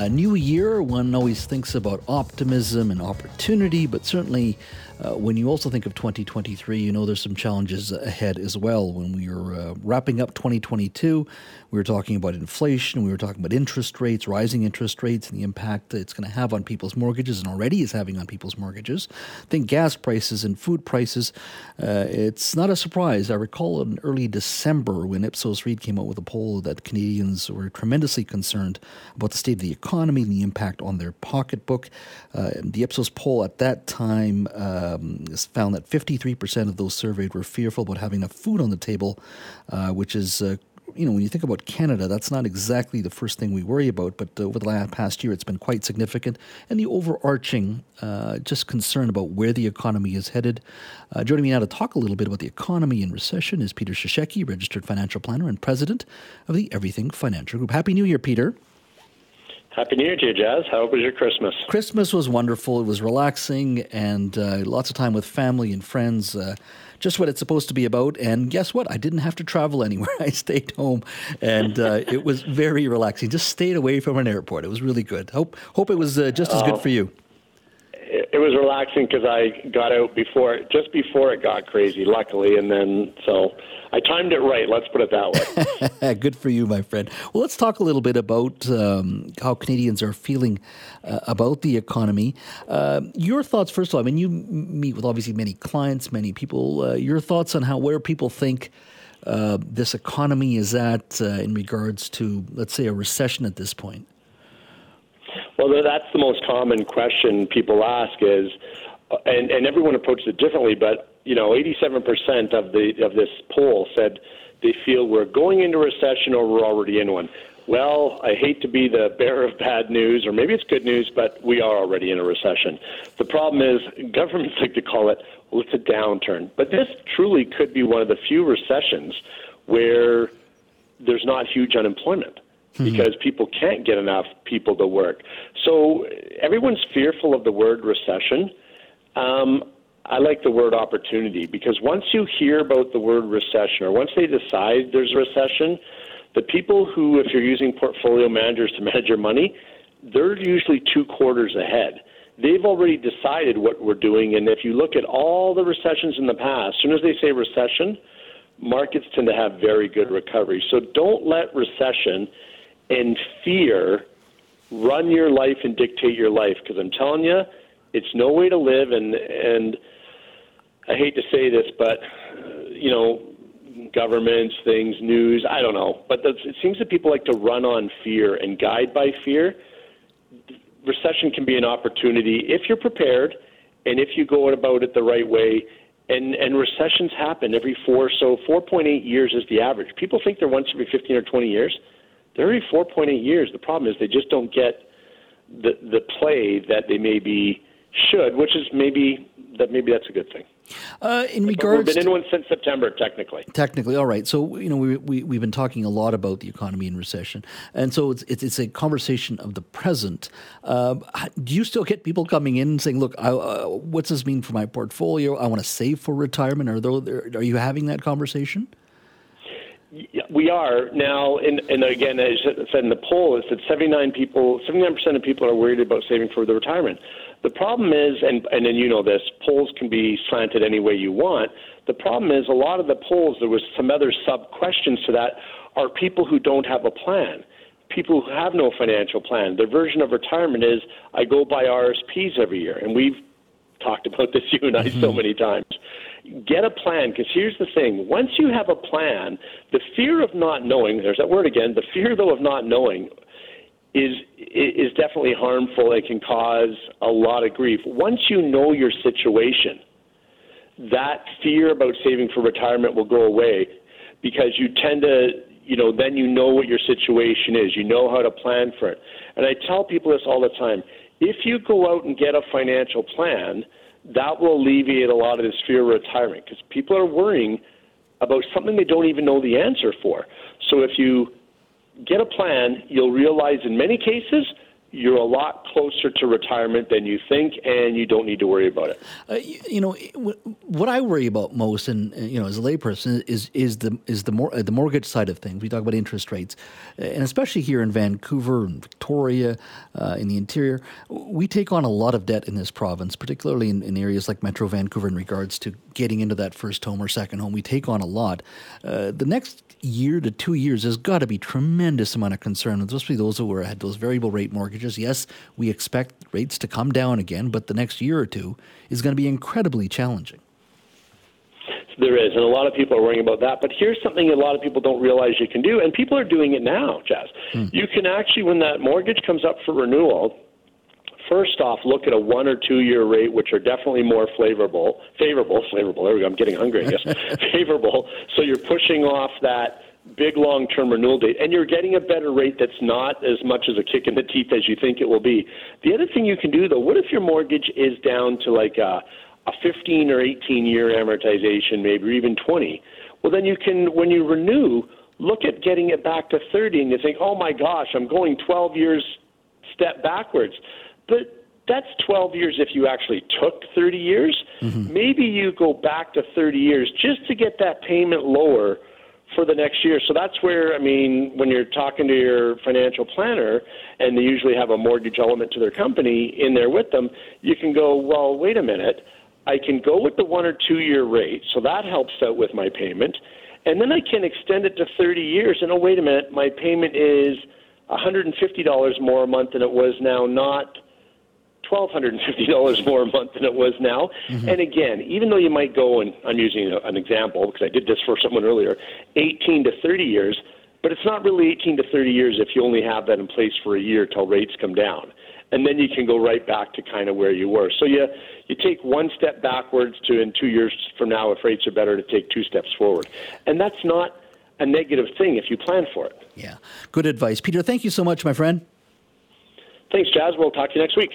A new year, one always thinks about optimism and opportunity, but certainly uh, when you also think of 2023, you know there's some challenges ahead as well. When we were uh, wrapping up 2022, we were talking about inflation, we were talking about interest rates, rising interest rates, and the impact that it's going to have on people's mortgages, and already is having on people's mortgages. Think gas prices and food prices, uh, it's not a surprise. I recall in early December when Ipsos Reid came out with a poll that Canadians were tremendously concerned about the state of the economy and the impact on their pocketbook. Uh, the Ipsos poll at that time uh, um, found that 53% of those surveyed were fearful about having enough food on the table, uh, which is uh, you know, when you think about Canada, that's not exactly the first thing we worry about, but uh, over the last past year, it's been quite significant. And the overarching uh, just concern about where the economy is headed. Uh, joining me now to talk a little bit about the economy and recession is Peter Cishecki, registered financial planner and president of the Everything Financial Group. Happy New Year, Peter. Happy New Year to you, Jazz. How was your Christmas? Christmas was wonderful. It was relaxing and uh, lots of time with family and friends. Uh, just what it's supposed to be about. And guess what? I didn't have to travel anywhere. I stayed home, and uh, it was very relaxing. Just stayed away from an airport. It was really good. Hope hope it was uh, just as good oh. for you it was relaxing because I got out before, just before it got crazy, luckily, and then so I timed it right. Let's put it that way. Good for you, my friend. Well, let's talk a little bit about um, how Canadians are feeling uh, about the economy. Uh, your thoughts, first of all. I mean, you meet with obviously many clients, many people. Uh, your thoughts on how where people think. Uh, this economy is at uh, in regards to, let's say, a recession at this point? Well, that's the most common question people ask is, uh, and, and everyone approaches it differently, but you know, 87% of the of this poll said they feel we're going into recession or we're already in one. Well, I hate to be the bearer of bad news, or maybe it's good news, but we are already in a recession. The problem is governments like to call it, well, it's a downturn. But this truly could be one of the few recessions where there's not huge unemployment mm-hmm. because people can't get enough people to work. So everyone's fearful of the word recession. Um, I like the word opportunity because once you hear about the word recession or once they decide there's a recession, the people who, if you're using portfolio managers to manage your money, they're usually two quarters ahead. They've already decided what we're doing, and if you look at all the recessions in the past, as soon as they say recession, markets tend to have very good recovery. So don't let recession and fear run your life and dictate your life because I'm telling you, it's no way to live. And and I hate to say this, but you know, governments, things, news, I don't know, but it seems that people like to run on fear and guide by fear. Recession can be an opportunity if you're prepared and if you go about it the right way. And, and recessions happen every four, so 4.8 years is the average. People think they're once every 15 or 20 years. They're every 4.8 years. The problem is they just don't get the the play that they maybe should, which is maybe that maybe that's a good thing. Uh, in regards, we've been in one since September, technically. Technically, all right. So you know, we, we we've been talking a lot about the economy and recession, and so it's it's, it's a conversation of the present. Uh, do you still get people coming in and saying, "Look, I, uh, what's this mean for my portfolio? I want to save for retirement." Are there, are you having that conversation? We are now, and, and again, as I said in the poll, is that 79 people, 79% of people are worried about saving for the retirement. The problem is, and and then you know this, polls can be slanted any way you want. The problem is, a lot of the polls, there was some other sub questions to that, are people who don't have a plan, people who have no financial plan. Their version of retirement is, I go buy RSPs every year, and we've talked about this you and I mm-hmm. so many times get a plan because here's the thing. Once you have a plan the fear of not knowing there's that word again the fear though of not knowing is is definitely harmful. It can cause a lot of grief. Once you know your situation that fear about saving for retirement will go away because you tend to you know then you know what your situation is. You know how to plan for it. And i tell people this all the time. If you go out and get a financial plan that will alleviate a lot of this fear of retirement because people are worrying about something they don't even know the answer for. So if you get a plan, you'll realize in many cases you're a lot closer to retirement than you think, and you don't need to worry about it. Uh, you, you, know, what I worry about most, and you know, as a layperson, is is the is the uh, the mortgage side of things. We talk about interest rates, and especially here in Vancouver and Victoria, uh, in the interior, we take on a lot of debt in this province, particularly in, in, areas like Metro Vancouver, in regards to getting into that first home or second home. We take on a lot. Uh, the next year to two years, there's got to be tremendous amount of concern, especially those who are, had those variable rate mortgages. Yes, we expect rates to come down again, but the next year or two is going to be incredibly challenging. There is, and a lot of people are worrying about that. But here's something a lot of people don't realize you can do, and people are doing it now, Jazz. Hmm. You can actually, when that mortgage comes up for renewal, first off, look at a one or two year rate, which are definitely more favorable. Favorable, favorable. There we go. I'm getting hungry. I guess favorable. So you're pushing off that big long term renewal date, and you're getting a better rate that's not as much as a kick in the teeth as you think it will be. The other thing you can do, though, what if your mortgage is down to like a, a 15 or 18 year amortization, maybe or even 20? Well, then you can, when you renew, look at getting it back to 30, and you think, oh my gosh, I'm going 12 years step backwards. But that's 12 years if you actually took 30 years. Mm-hmm. Maybe you go back to 30 years just to get that payment lower for the next year. So that's where, I mean, when you're talking to your financial planner and they usually have a mortgage element to their company in there with them, you can go, well, wait a minute. I can go with the one or two year rate, so that helps out with my payment. And then I can extend it to 30 years. And oh, wait a minute, my payment is $150 more a month than it was now, not $1,250 more a month than it was now. Mm-hmm. And again, even though you might go, and I'm using an example because I did this for someone earlier, 18 to 30 years, but it's not really 18 to 30 years if you only have that in place for a year till rates come down. And then you can go right back to kind of where you were. So you, you take one step backwards to in two years from now, if rates are better, to take two steps forward. And that's not a negative thing if you plan for it. Yeah. Good advice. Peter, thank you so much, my friend. Thanks, Jazz. We'll talk to you next week.